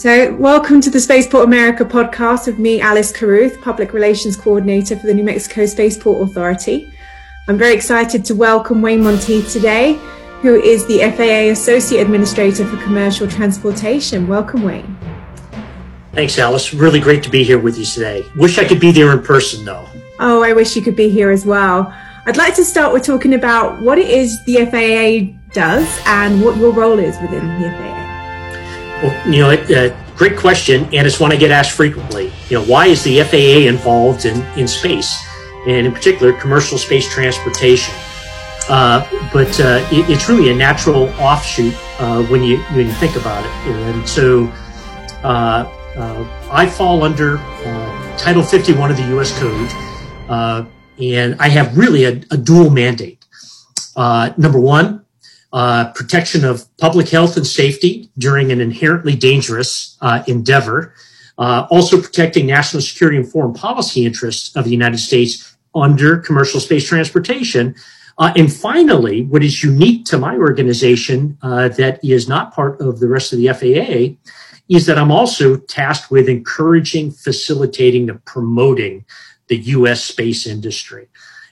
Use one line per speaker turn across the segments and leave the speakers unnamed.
So, welcome to the Spaceport America podcast with me, Alice Carruth, Public Relations Coordinator for the New Mexico Spaceport Authority. I'm very excited to welcome Wayne Monteith today, who is the FAA Associate Administrator for Commercial Transportation. Welcome, Wayne.
Thanks, Alice. Really great to be here with you today. Wish I could be there in person, though.
Oh, I wish you could be here as well. I'd like to start with talking about what it is the FAA does and what your role is within the FAA.
Well, you know, uh, great question, and it's one I get asked frequently. You know, why is the FAA involved in, in space, and in particular, commercial space transportation? Uh, but uh, it, it's really a natural offshoot uh, when you when you think about it. And so, uh, uh, I fall under Title 51 of the U.S. Code, and I have really a, a dual mandate. number one, uh, protection of public health and safety during an inherently dangerous uh, endeavor, uh, also protecting national security and foreign policy interests of the United States under commercial space transportation. Uh, and finally, what is unique to my organization uh, that is not part of the rest of the FAA is that I'm also tasked with encouraging, facilitating, and promoting the U.S. space industry.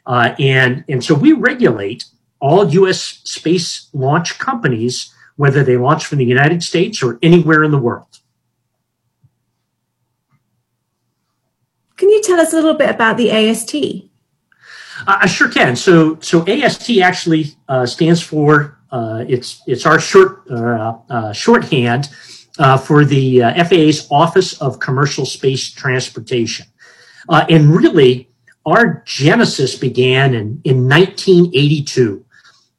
Uh, and, and so we regulate all U.S. space launch companies, whether they launch from the United States or anywhere in the world.
Can you tell us a little bit about the AST?
I sure can. So, so AST actually uh, stands for uh, it's it's our short uh, uh shorthand uh, for the uh, FAA's Office of Commercial Space Transportation, and really our genesis began in in 1982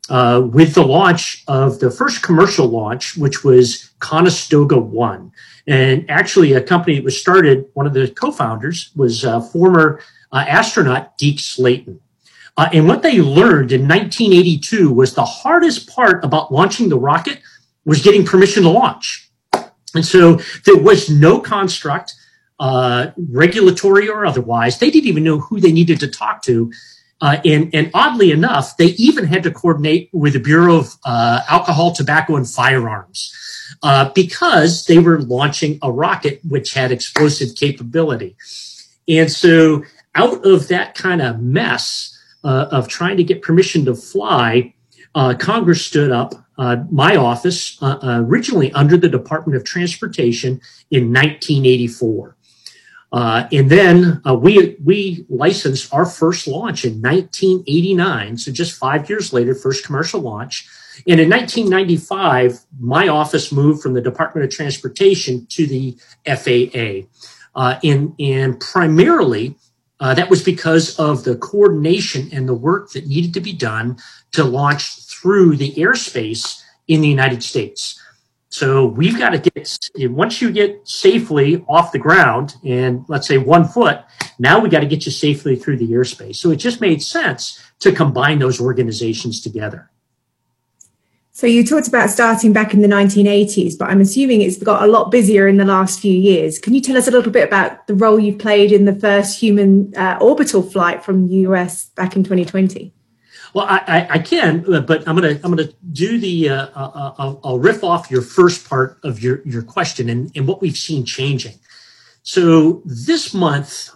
uh, with the launch of the first commercial launch, which was Conestoga One. And actually, a company that was started, one of the co founders was uh, former uh, astronaut Deke Slayton. Uh, and what they learned in 1982 was the hardest part about launching the rocket was getting permission to launch. And so there was no construct, uh, regulatory or otherwise. They didn't even know who they needed to talk to uh, and, and, oddly enough, they even had to coordinate with the Bureau of uh, Alcohol, Tobacco, and Firearms uh, because they were launching a rocket which had explosive capability. And so, out of that kind of mess uh, of trying to get permission to fly, uh, Congress stood up uh, my office, originally under the Department of Transportation in 1984. Uh, and then uh, we we licensed our first launch in 1989, so just five years later, first commercial launch. And in 1995, my office moved from the Department of Transportation to the FAA, uh, and and primarily uh, that was because of the coordination and the work that needed to be done to launch through the airspace in the United States. So we've got to get, once you get safely off the ground and let's say one foot, now we got to get you safely through the airspace. So it just made sense to combine those organizations together.
So you talked about starting back in the 1980s, but I'm assuming it's got a lot busier in the last few years. Can you tell us a little bit about the role you played in the first human uh, orbital flight from the US back in 2020?
Well, I, I, I, can, but I'm gonna I'm gonna do the uh, uh, uh, I'll, I'll, riff off your first part of your your question and, and what we've seen changing. So this month,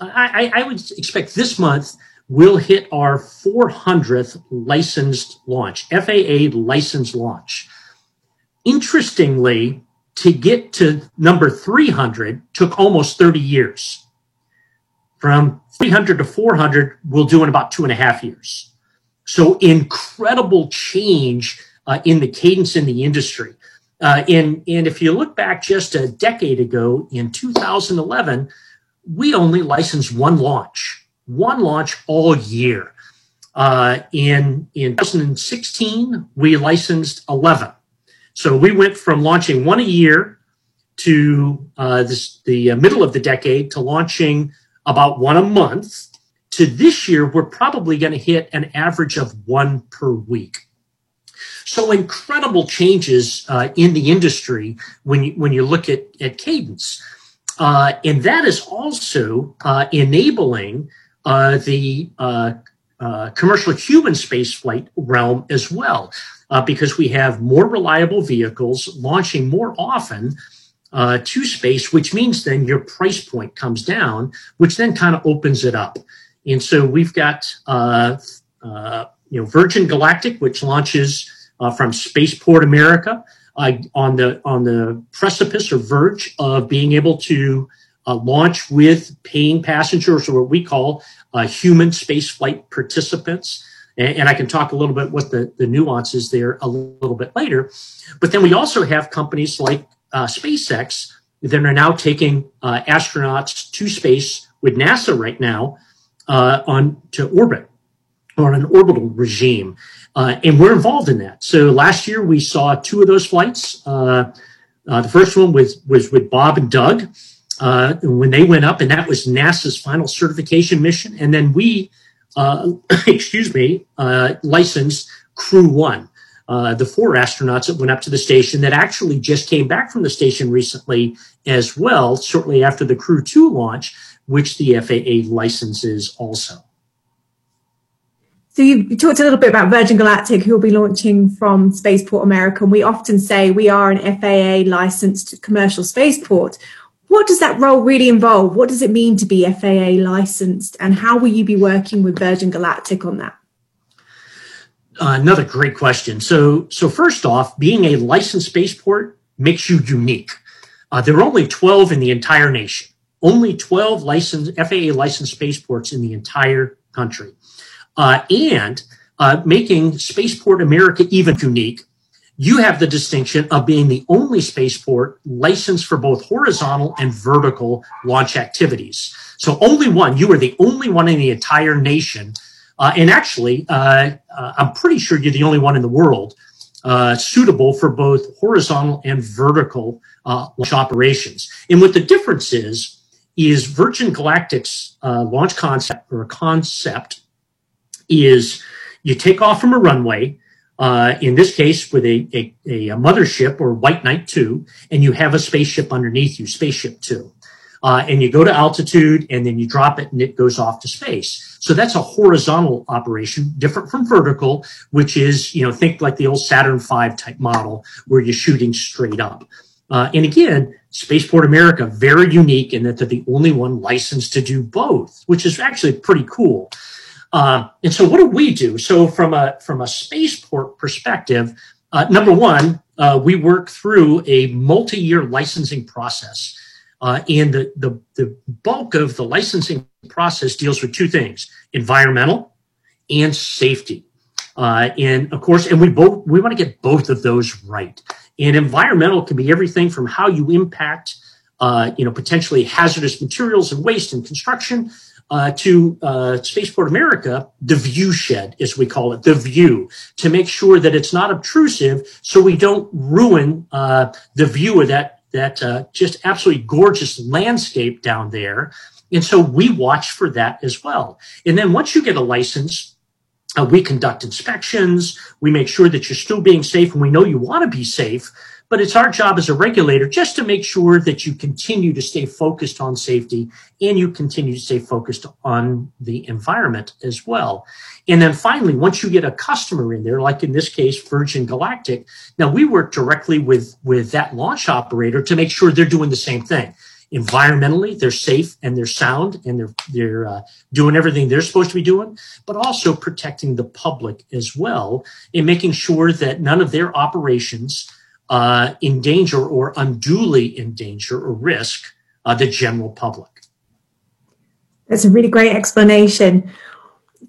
I, I would expect this month we'll hit our 400th licensed launch, FAA licensed launch. Interestingly, to get to number 300 took almost 30 years. From 300 to 400, we'll do in about two and a half years. So incredible change uh, in the cadence in the industry. Uh, and, and if you look back just a decade ago in 2011, we only licensed one launch, one launch all year. Uh, in, in 2016, we licensed 11. So we went from launching one a year to uh, this, the uh, middle of the decade to launching about one a month to this year, we're probably going to hit an average of one per week. So incredible changes uh, in the industry when you, when you look at, at cadence. Uh, and that is also uh, enabling uh, the uh, uh, commercial human spaceflight realm as well, because we have more reliable vehicles launching more often uh, to space, which means then your price point comes down, which then kind of opens it up. And so we've got uh, uh, you know Virgin Galactic, which launches uh, from Spaceport America uh, on the on the precipice or verge of being able to uh, launch with paying passengers, or what we call human spaceflight participants. And, and, I can talk a little bit what the, the nuances there a little bit later. But then we also have companies like uh, SpaceX that are now taking uh, astronauts to space with NASA right now uh, on to orbit or an orbital regime. Uh, and we're involved in that. So last year we saw two of those flights. Uh, uh, the first one was, was with Bob and Doug when they went up, and that was NASA's final certification mission. And then we, excuse me, licensed Crew One uh, the four astronauts that went up to the station that actually just came back from the station recently as well, shortly after the Crew 2 launch, which the FAA licenses also.
So you talked a little bit about Virgin Galactic, who will be launching from Spaceport America. And we often say we are an FAA licensed commercial spaceport. What does that role really involve? What does it mean to be FAA licensed? And how will you be working with Virgin Galactic on that?
Uh, another great question. So, so first off, being a licensed spaceport makes you unique. Uh, there are only 12 in the entire nation. Only 12 licensed FAA licensed spaceports in the entire country. Uh, and uh, making Spaceport America even unique, you have the distinction of being the only spaceport licensed for both horizontal and vertical launch activities. So only one, you are the only one in the entire nation uh, and actually, uh, uh, I'm pretty sure you're the only one in the world uh, suitable for both horizontal and vertical uh, launch operations. And what the difference is, is Virgin Galactic's uh, launch concept or concept is you take off from a runway, in this case with a, a, a mothership or White Knight 2, and you have a spaceship underneath you, Spaceship 2 uh, and you go to altitude and then you drop it and it goes off to space. So that's a horizontal operation, different from vertical, which is, you know, think like the old Saturn V type model where you're shooting straight up. Uh, and again, Spaceport America, very unique in that they're the only one licensed to do both, which is actually pretty cool. Uh, and so what do we do? So from a, from a spaceport perspective, uh, number one, uh, we work through a multi-year licensing process. Uh, and the, the, the bulk of the licensing process deals with two things environmental and safety. Uh, and of course, and we both we want to get both of those right. And environmental can be everything from how you impact, uh, you know, potentially hazardous materials and waste in construction, uh, to uh, Spaceport America, the view shed, as we call it, the view, to make sure that it's not obtrusive, so we don't ruin uh, the view of that that uh, just absolutely gorgeous landscape down there. And so we watch for that as well. And then once you get a license, uh, we conduct inspections. We make sure that you're still being safe and we know you want to be safe. But it's our job as a regulator just to make sure that you continue to stay focused on safety and you continue to stay focused on the environment as well. And then finally, once you get a customer in there, like in this case, Virgin Galactic, now we work directly with, with that launch operator to make sure they're doing the same thing. Environmentally, they're safe and they're sound and they're, they're uh, doing everything they're supposed to be doing, but also protecting the public as well and making sure that none of their operations uh, endanger or unduly endanger or risk uh, the general public.
That's a really great explanation.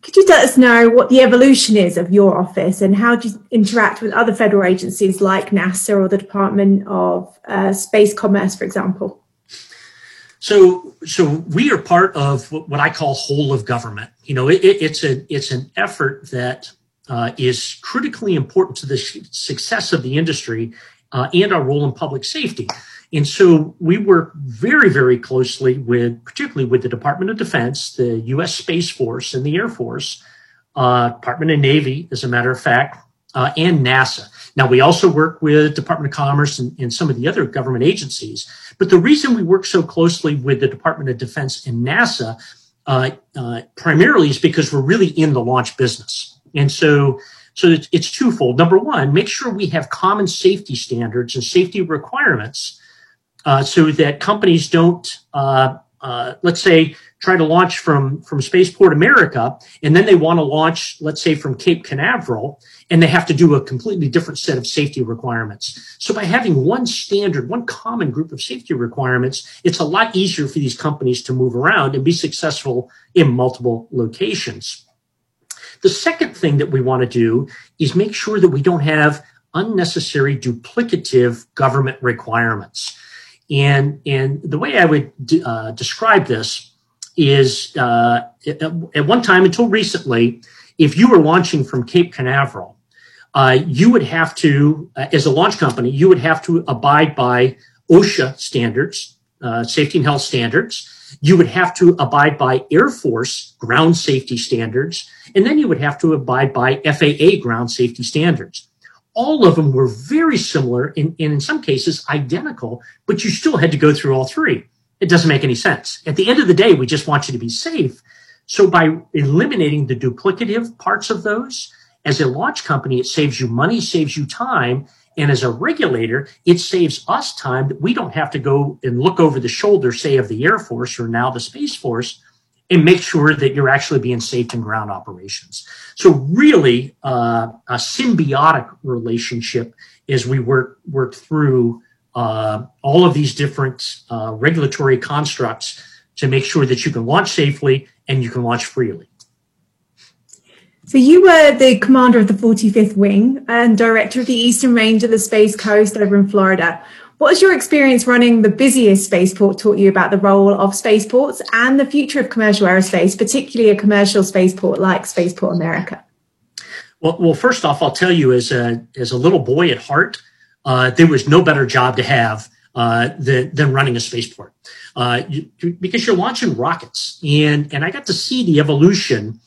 Could you let us know what the evolution is of your office and how do you interact with other federal agencies like NASA or the Department of uh, Space Commerce, for example?
So, so we are part of what I call whole of government. You know, it, it's a it's an effort that uh, is critically important to the success of the industry uh, and our role in public safety. And so we work very, very closely with, particularly with the Department of Defense, the U.S. Space Force, and the Air Force, uh, Department of Navy, as a matter of fact, uh, and NASA. Now, we also work with Department of Commerce and, and, some of the other government agencies. But the reason we work so closely with the Department of Defense and NASA uh, uh primarily is because we're really in the launch business. And so so it's, it's twofold. Number one, make sure we have common safety standards and safety requirements uh, so that companies don't, uh, uh, let's say, try to launch from, from Spaceport America, and then they want to launch, let's say, from Cape Canaveral, and they have to do a completely different set of safety requirements. So by having one standard, one common group of safety requirements, it's a lot easier for these companies to move around and be successful in multiple locations. The second thing that we want to do is make sure that we don't have unnecessary duplicative government requirements. And, and the way I would uh, describe this is uh, at, one time until recently, if you were launching from Cape Canaveral, uh, you would have to, uh, as a launch company, you would have to abide by OSHA standards, uh, safety and health standards. You would have to abide by Air Force ground safety standards, and then you would have to abide by FAA ground safety standards all of them were very similar and, in some cases identical, but you still had to go through all three. It doesn't make any sense. At the end of the day, we just want you to be safe. So by eliminating the duplicative parts of those, as a launch company, it saves you money, saves you time. And as a regulator, it saves us time that we don't have to go and look over the shoulder, say, of the Air Force or now the Space Force and make sure that you're actually being safe in ground operations. So really, uh, a symbiotic relationship as we work work through uh, all of these different uh, regulatory constructs to make sure that you can launch safely and you can launch freely.
So you were the commander of the 45th Wing and director of the Eastern Range of the Space Coast over in Florida. What has your experience running the busiest spaceport taught you about the role of spaceports and the future of commercial aerospace, particularly a commercial spaceport like Spaceport America?
Well, well, first off, I'll tell you, as a as a little boy at heart, uh, there was no better job to have uh, than, than running a spaceport, uh, you, because you're launching rockets, and and I got to see the evolution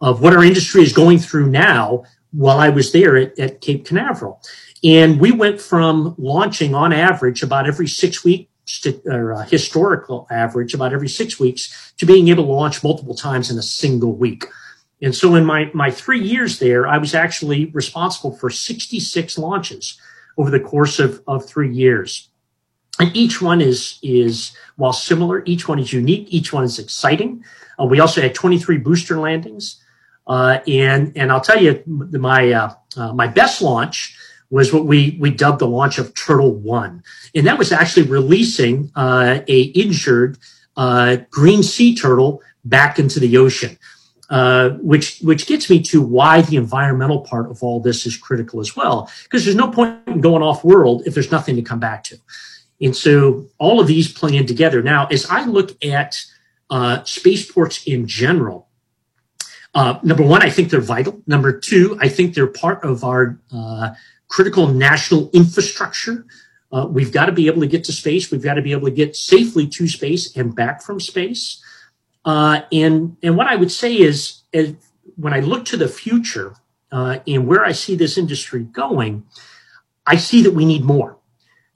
of what our industry is going through now while I was there at, at Cape Canaveral. And we went from launching on average about every six weeks to, or uh, historical average about every six weeks to being able to launch multiple times in a single week. And so in my, my three years there, I was actually responsible for 66 launches over the course of, of three years. And each one is, is, while similar, each one is unique. Each one is exciting. Uh, we also had 23 booster landings. Uh, and, and I'll tell you my, uh, uh my best launch was what we we dubbed the launch of Turtle One, and that was actually releasing uh, a injured uh, green sea turtle back into the ocean. Uh, which which gets me to why the environmental part of all this is critical as well, because there's no point in going off world if there's nothing to come back to, and so all of these play in together. Now, as I look at uh, spaceports in general, uh, number one, I think they're vital. Number two, I think they're part of our uh, critical national infrastructure. Uh, we've got to be able to get to space. We've got to be able to get safely to space and back from space. Uh, and and what I would say is, when I look to the future uh, and where I see this industry going, I see that we need more.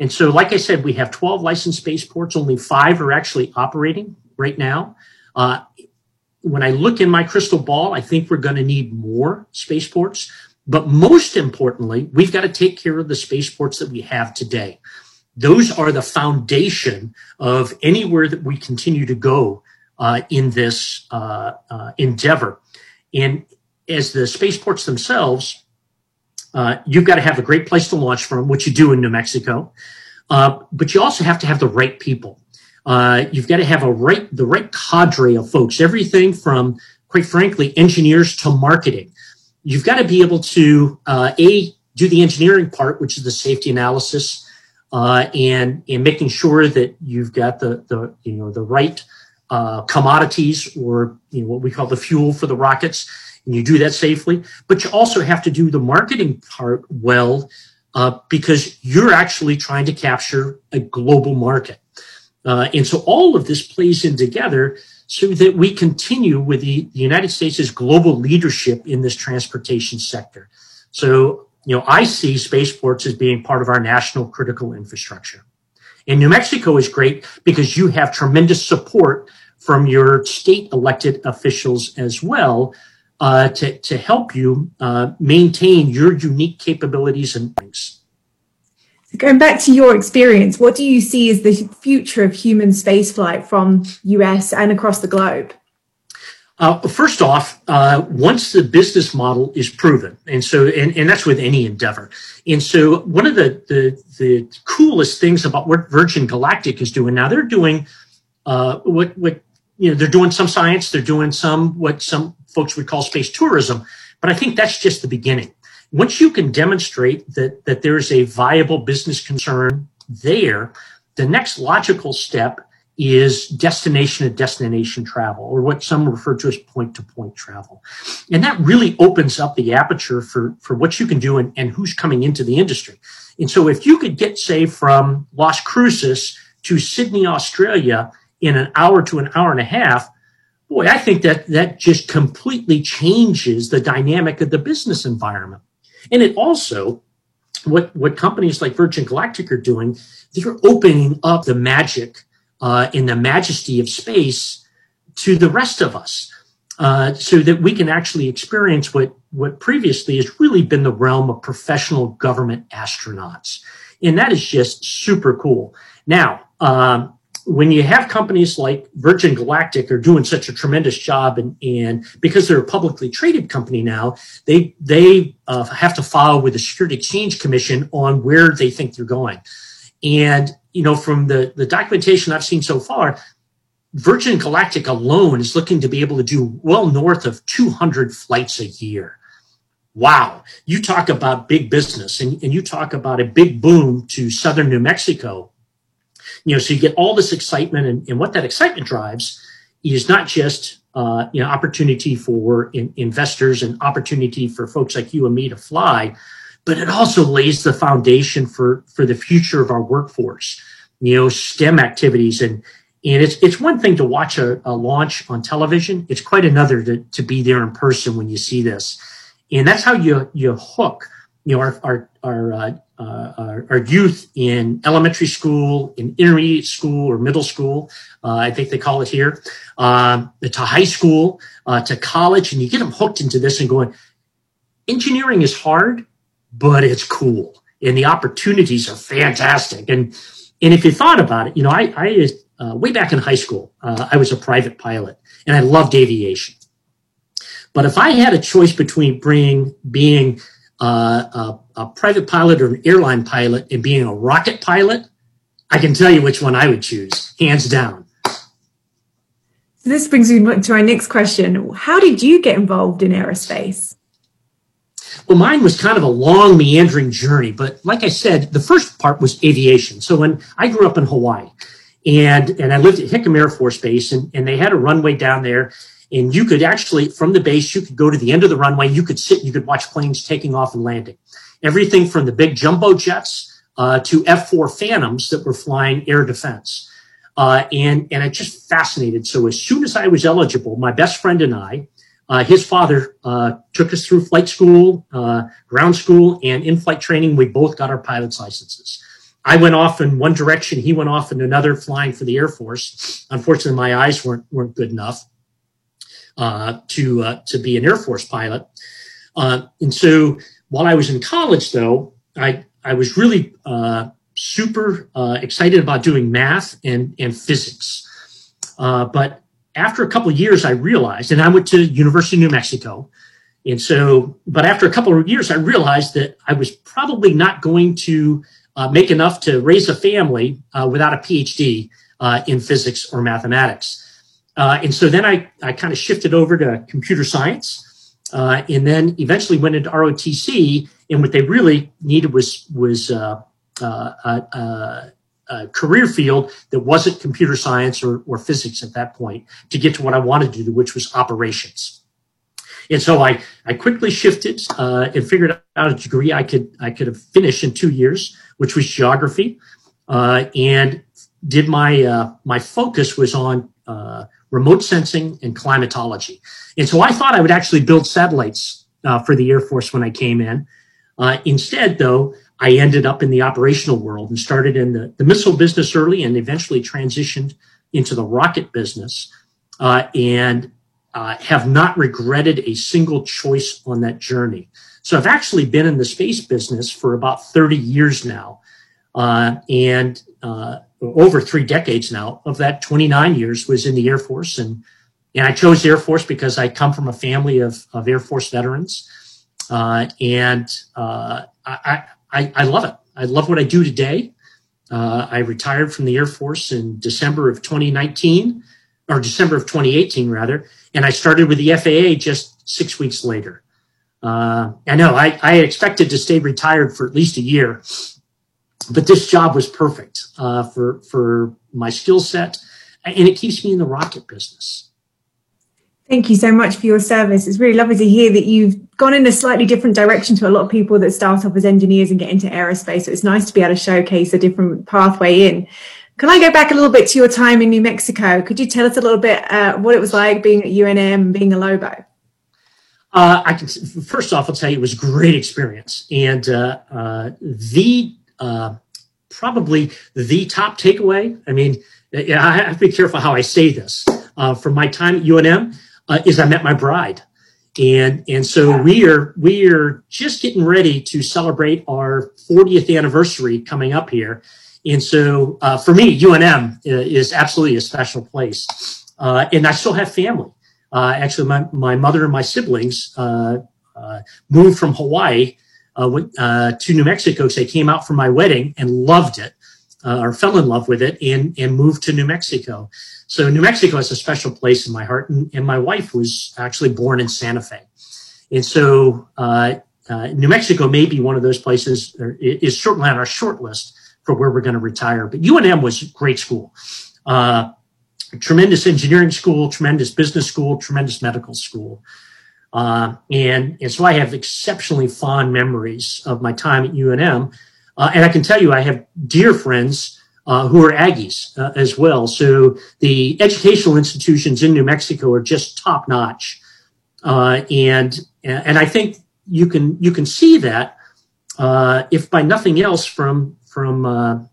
And so, like I said, we have 12 licensed spaceports. Only five are actually operating right now. Uh, when I look in my crystal ball, I think we're going to need more spaceports. But most importantly, we've got to take care of the spaceports that we have today. Those are the foundation of anywhere that we continue to go uh, in this uh, uh, endeavor. And as the spaceports themselves, uh, you've got to have a great place to launch from, which you do in New Mexico. Uh, but you also have to have the right people. You've got to have a right, the right cadre of folks, everything from, quite frankly, engineers to marketing you've got to be able to a do the engineering part, which is the safety analysis, uh, and and making sure that you've got the the you know the right uh, commodities or you know what we call the fuel for the rockets, and you do that safely. But you also have to do the marketing part well uh, because you're actually trying to capture a global market, uh, and so all of this plays in together so that we continue with the, the United States' global leadership in this transportation sector. So, you know, I see spaceports as being part of our national critical infrastructure. And New Mexico is great because you have tremendous support from your state elected officials as well uh, to, to help you uh, maintain your unique capabilities and things.
Going back to your experience, what do you see as the future of human spaceflight from US and across the globe?
Uh, first off, uh, once the business model is proven, and so and, and that's with any endeavor. And so one of the, the the coolest things about what Virgin Galactic is doing now, they're doing uh, what what you know they're doing some science, they're doing some what some folks would call space tourism, but I think that's just the beginning. Once you can demonstrate that that there is a viable business concern there, the next logical step is destination to destination travel, or what some refer to as point to point travel. And that really opens up the aperture for, for what you can do and, and who's coming into the industry. And so if you could get, say, from Las Cruces to Sydney, Australia in an hour to an hour and a half, boy, I think that that just completely changes the dynamic of the business environment. And it also, what, what companies like Virgin Galactic are doing, they're opening up the magic uh, in the majesty of space to the rest of us uh, so that we can actually experience what, what previously has really been the realm of professional government astronauts. And that is just super cool. Now, um, when you have companies like Virgin Galactic are doing such a tremendous job, and, and because they're a publicly traded company now, they they uh, have to file with the Security Exchange Commission on where they think they're going. And you know, from the, the documentation I've seen so far, Virgin Galactic alone is looking to be able to do well north of 200 flights a year. Wow. You talk about big business and, and you talk about a big boom to southern New Mexico. You know, so you get all this excitement and, and what that excitement drives is not just, uh, you know, opportunity for in, investors and opportunity for folks like you and me to fly, but it also lays the foundation for for the future of our workforce. You know, STEM activities and and it's it's one thing to watch a, a launch on television. It's quite another to, to be there in person when you see this, and that's how you you hook you know our our our, uh, uh, our, our, youth in elementary school, in intermediate school or middle school. Uh, I think they call it here um, to high school, uh, to college, and you get them hooked into this and going. Engineering is hard, but it's cool and the opportunities are fantastic. And and if you thought about it, you know, I, I uh, way back in high school, uh, I was a private pilot and I loved aviation. But if I had a choice between bring, being uh, a, a private pilot or an airline pilot and being a rocket pilot, I can tell you which one I would choose, hands down.
So this brings me to my next question. How did you get involved in aerospace?
Well, mine was kind of a long, meandering journey, but like I said, the first part was aviation. So when I grew up in Hawaii, and and I lived at Hickam Air Force Base, and, and they had a runway down there, and you could actually from the base you could go to the end of the runway, you could sit, you could watch planes taking off and landing, everything from the big jumbo jets uh, to F4 Phantoms that were flying air defense, uh, and and it just fascinated. So as soon as I was eligible, my best friend and I uh, his father uh, took us through flight school, uh, ground school, and in-flight training. We both got our pilot's licenses. I went off in one direction. He went off in another, flying for the Air Force. Unfortunately, my eyes weren't weren't good enough to uh, to be an Air Force pilot. Uh, and so, while I was in college, though, I I was really super excited about doing math and and physics. but after a couple years, I realized, and I went to University of New Mexico. And so, but after a couple of years, I realized that I was probably not going to uh, make enough to raise a family uh, without a PhD uh, in physics or mathematics. Uh, and so then I, I kind of shifted over to computer science uh, and then eventually went into ROTC. And what they really needed was, was uh, uh, career field that wasn't computer science or, or physics at that point to get to what I wanted to do, which was operations. And so I, I quickly shifted uh, and figured out a degree I could I could have finished in two years, which was geography, uh, and did my uh, my focus was on uh, remote sensing and climatology. And so I thought I would actually build satellites uh, for the Air Force when I came in. Uh, instead, though, I ended up in the operational world and started in the, the missile business early and eventually transitioned into the rocket business uh, and uh, have not regretted a single choice on that journey. So I've actually been in the space business for about 30 years now. Uh, and uh, over three decades now, of that 29 years was in the Air Force. And, and I chose the Air Force because I come from a family of, of Air Force veterans. Uh, and uh, I, I, I love it. I love what I do today. Uh, I retired from the Air Force in December of 2019, or December of 2018, rather, and I started with the FAA just six weeks later. Uh, I know I, I, expected to stay retired for at least a year, but this job was perfect uh, for for my skill set, and it keeps me in the rocket business.
Thank you so much for your service. It's really lovely to hear that you've gone in a slightly different direction to a lot of people that start off as engineers and get into aerospace. So it's nice to be able to showcase a different pathway in. Can I go back a little bit to your time in New Mexico? Could you tell us a little bit uh, what it was like being at UNM being a Lobo?
Uh, I can first off, I'll tell you it was a great experience, and uh, uh the uh, probably the top takeaway. I mean, I have to be careful how I say this. Uh, from my time at UNM, uh, is I met my bride. And, and so we are, we are just getting ready to celebrate our 40th anniversary coming up here. And so, uh, for me, UNM uh, is absolutely a special place. Uh, and I still have family. Uh, actually, my, my mother and my siblings, uh, uh, moved from Hawaii, went, to New Mexico because came out for my wedding and loved it, or fell in love with it and, and moved to New Mexico. So New Mexico has a special place in my heart, and, and my wife was actually born in Santa Fe, and so uh, uh, New Mexico may be one of those places, or is certainly on our short list for where we're going to retire. But UNM was a great school, uh, tremendous engineering school, tremendous business school, tremendous medical school. Uh, and, and so I have exceptionally fond memories of my time at UNM. Uh, and I can tell you, I have dear friends uh, who are Aggies uh, as well. So the educational institutions in New Mexico are just top notch, uh, and and I think you can you can see that uh, if by nothing else from from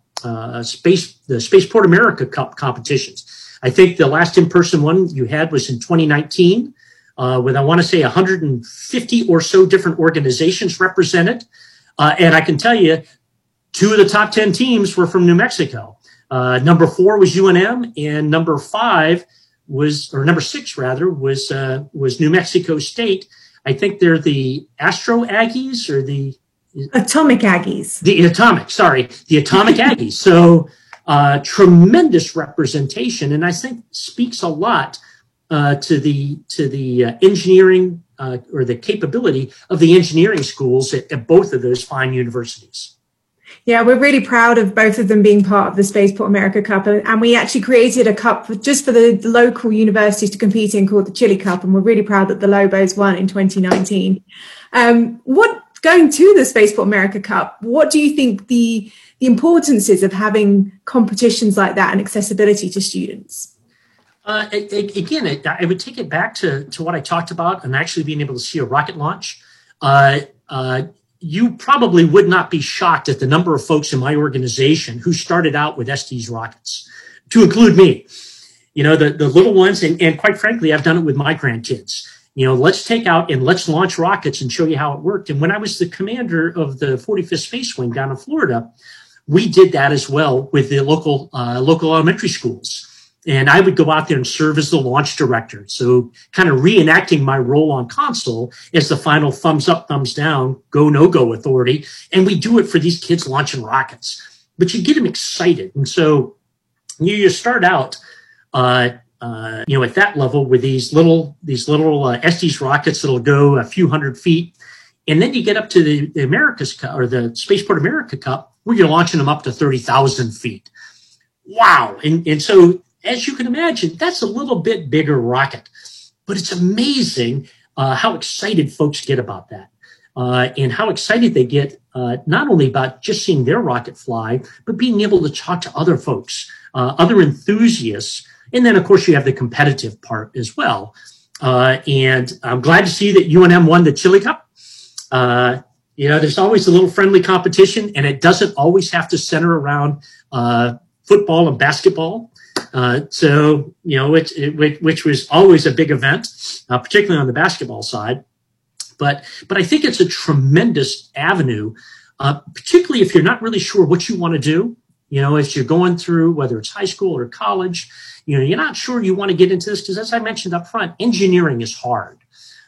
space the Spaceport America Cup competitions. I think the last in person one you had was in 2019. With I want to say 150 or so different organizations represented, and I can tell you two of the top 10 teams were from New Mexico. Uh, number four was UNM, and number five was, or number six rather, was uh, was New Mexico State. I think they're the Astro Aggies or the
Atomic Aggies.
The Atomic, sorry, the Atomic Aggies. So uh, tremendous representation, and I think speaks a lot uh, to the to the uh, engineering uh, or the capability of the engineering schools at, at both of those fine universities.
Yeah, we're really proud of both of them being part of the Spaceport America Cup. And we actually created a cup just for the, local universities to compete in called the Chili Cup. And we're really proud that the Lobos won in 2019. Um, what going to the Spaceport America Cup, what do you think the, the importance is of having competitions like that and accessibility to students?
Uh, again, it, I would take it back to, to what I talked about and actually being able to see a rocket launch. Uh, uh, you probably would not be shocked at the number of folks in my organization who started out with Estes rockets, to include me. You know, the, the little ones, and, and quite frankly, I've done it with my grandkids. You know, let's take out and let's launch rockets and show you how it worked. And when I was the commander of the 45th Space Wing down in Florida, we did that as well with the local uh, local elementary schools and I would go out there and serve as the launch director. So kind of reenacting my role on console as the final thumbs up, thumbs down, go, no go authority. And we do it for these kids launching rockets, but you get them excited. And so you, you start out, uh, uh, you know, at that level with these little, these little uh, Estes rockets that'll go a few hundred feet. And then you get up to the, the America's Cup or the Spaceport America Cup where you're launching them up to 30,000 feet. Wow. And, and so as you can imagine, that's a little bit bigger rocket. But it's amazing uh, how excited folks get about that. Uh, and how excited they get uh, not only about just seeing their rocket fly, but being able to talk to other folks, uh, other enthusiasts. And then, of course, you have the competitive part as well. Uh, and I'm glad to see that UNM won the Chili Cup. Uh, you know, there's always a little friendly competition, and it doesn't always have to center around football and basketball. Uh, so, you know, which, which, was always a big event, uh, particularly on the basketball side. But, but I think it's a tremendous avenue uh, particularly if you're not really sure what you want to do. You know, as you're going through, whether it's high school or college, you know, you're not sure you want to get into this because, as I mentioned up front, engineering is hard.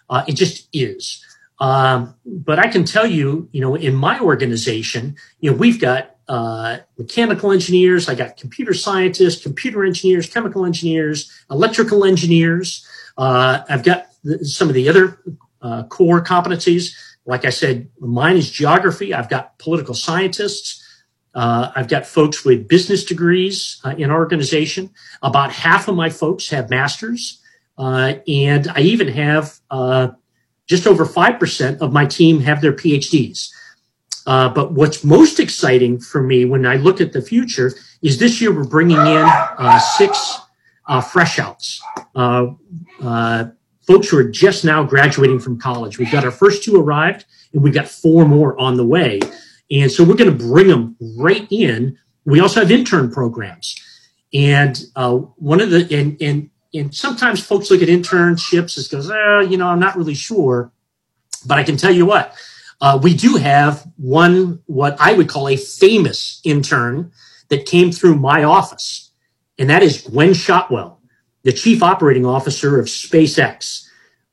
Uh, it just is. Um, but I can tell you, you know, in my organization, you know, we've got uh, mechanical engineers, I got computer scientists, computer engineers, chemical engineers, electrical engineers. Uh, I've got the, some of the other uh, core competencies. Like I said, mine is geography. I've got political scientists. Uh, I've got folks with business degrees uh, in organization. About half of my folks have masters. Uh, and I even have just over 5% of my team have their PhDs. Uh, but what's most exciting for me when I look at the future is this year we're bringing in uh, six fresh outs, folks who are just now graduating from college. We've got our first two arrived, and we've got four more on the way. And so we're going to bring them right in. We also have intern programs. And uh, one of the, and, and, and sometimes folks look at internships as goes, oh, you know, I'm not really sure. But I can tell you what, uh, we do have one, what I would call a famous intern that came through my office. And that is Gwynne Shotwell, the chief operating officer of SpaceX.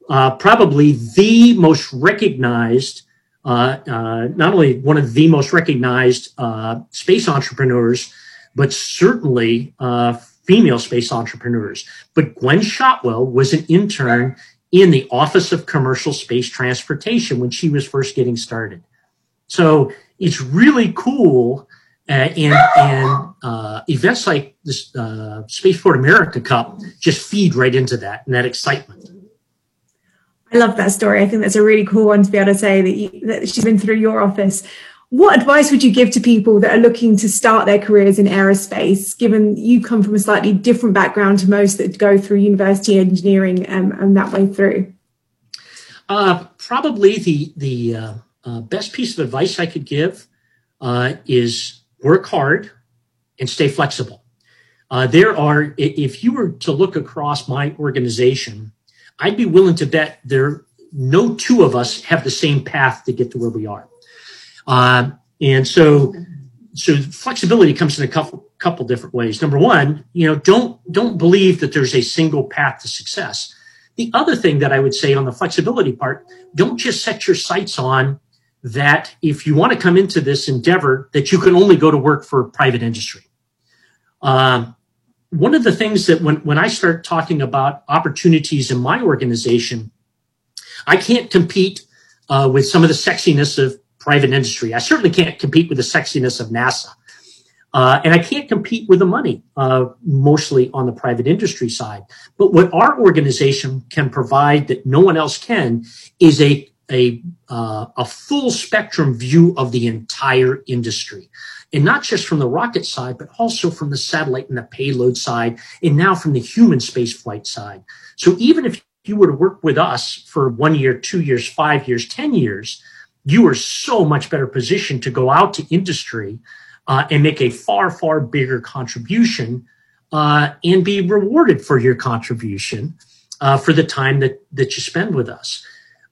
Uh, probably the most recognized uh, uh, not only one of the most recognized uh, space entrepreneurs, but certainly female space entrepreneurs. But Gwynne Shotwell was an intern in the Office of Commercial Space Transportation when she was first getting started. So it's really cool. Uh, and, and uh, events like this uh, Spaceport America Cup just feed right into that and that excitement.
I love that story. I think that's a really cool one to be able to say that, you, that she's been through your office. What advice would you give to people that are looking to start their careers in aerospace, given you come from a slightly different background to most that go through university engineering um, and that way through?
Uh, probably the the uh, uh, best piece of advice I could give uh, is work hard and stay flexible. Uh, there are, if you were to look across my organization, I'd be willing to bet there no two of us have the same path to get to where we are. Uh, and so, so flexibility comes in a couple couple different ways. Number one, you know, don't don't believe that there's a single path to success. The other thing that I would say on the flexibility part, don't just set your sights on that if you want to come into this endeavor, that you can only go to work for private industry. Um, one of the things that when, when I start talking about opportunities in my organization, I can't compete uh, with some of the sexiness of private industry. I certainly can't compete with the sexiness of NASA. Uh, and I can't compete with the money, uh, mostly on the private industry side. But what our organization can provide that no one else can is a a uh, a full spectrum view of the entire industry and not just from the rocket side, but also from the satellite and the payload side, and now from the human space flight side. So even if you were to work with us for one year, two years, five years, 10 years, you are so much better positioned to go out to industry uh, and make a far, far bigger contribution uh, and be rewarded for your contribution uh, for the time that, that you spend with us.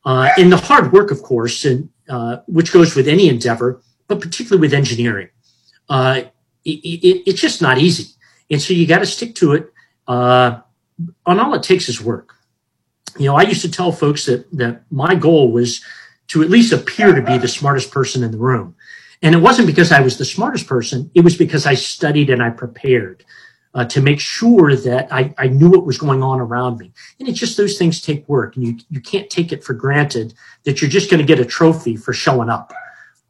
Uh, and the hard work, of course, and uh, which goes with any endeavor, but particularly with engineering uh, it, it, it's just not easy. And so you got to stick to it. And all it takes is work. You know, I used to tell folks that, that my goal was to at least appear to be the smartest person in the room. And it wasn't because I was the smartest person. It was because I studied and I prepared uh, to make sure that I, I knew what was going on around me. And it's just those things take work and you, you can't take it for granted that you're just going to get a trophy for showing up.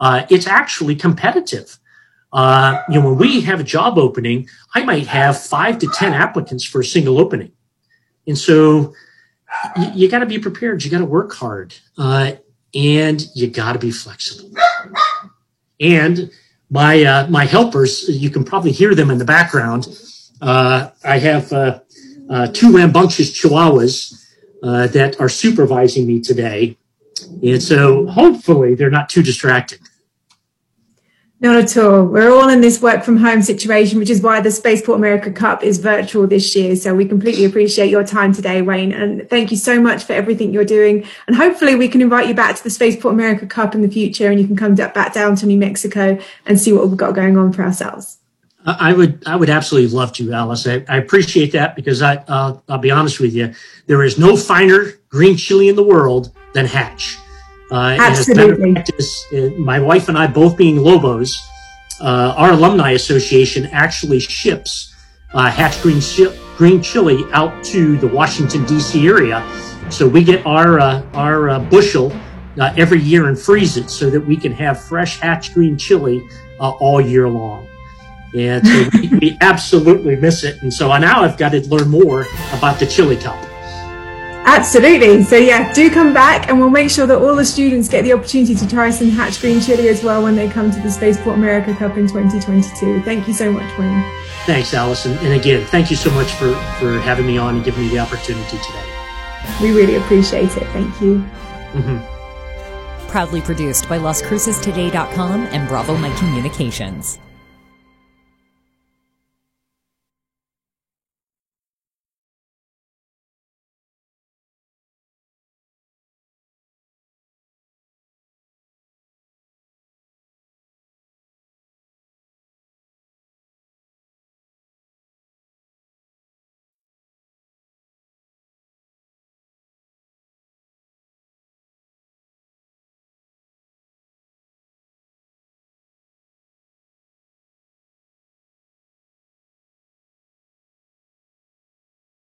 Uh, it's actually competitive. Uh, you know, when we have a job opening, I might have five to 10 applicants for a single opening. And so you, you got to be prepared. You got to work hard uh, and you got to be flexible. And my, uh, my helpers, you can probably hear them in the background. Uh, I have uh, uh, two rambunctious chihuahuas that are supervising me today. And so hopefully they're not too distracted.
Not at all. We're all in this work from home situation, which is why the Spaceport America Cup is virtual this year. So we completely appreciate your time today, Wayne. And thank you so much for everything you're doing. And hopefully we can invite you back to the Spaceport America Cup in the future and you can come back down to New Mexico and see what we've got going on for ourselves.
I would, I would absolutely love to, Alice. I, I appreciate that because I, uh, I'll be honest with you, there is no finer green chili in the world than Hatch.
Uh, Absolutely.
Practice, uh, my wife and I, both being Lobos, uh, our alumni association actually ships uh, Hatch Green, green Chili out to the Washington D.C. area, so we get our uh, our uh, bushel every year and freeze it so that we can have fresh Hatch Green Chili all year long. And so we, we absolutely miss it. And so now I've got to learn more about the Chili Cup.
Absolutely. So yeah, do come back and we'll make sure that all the students get the opportunity to try some Hatch Green Chili as well when they come to the Spaceport America Cup in 2022. Thank you so much, Wayne.
Thanks, Allison. And again, thank you so much for, for having me on and giving me the opportunity today.
We really appreciate it. Thank you.
Mm-hmm. Proudly produced by LasCrucestoday.com and Bravo Mic Communications.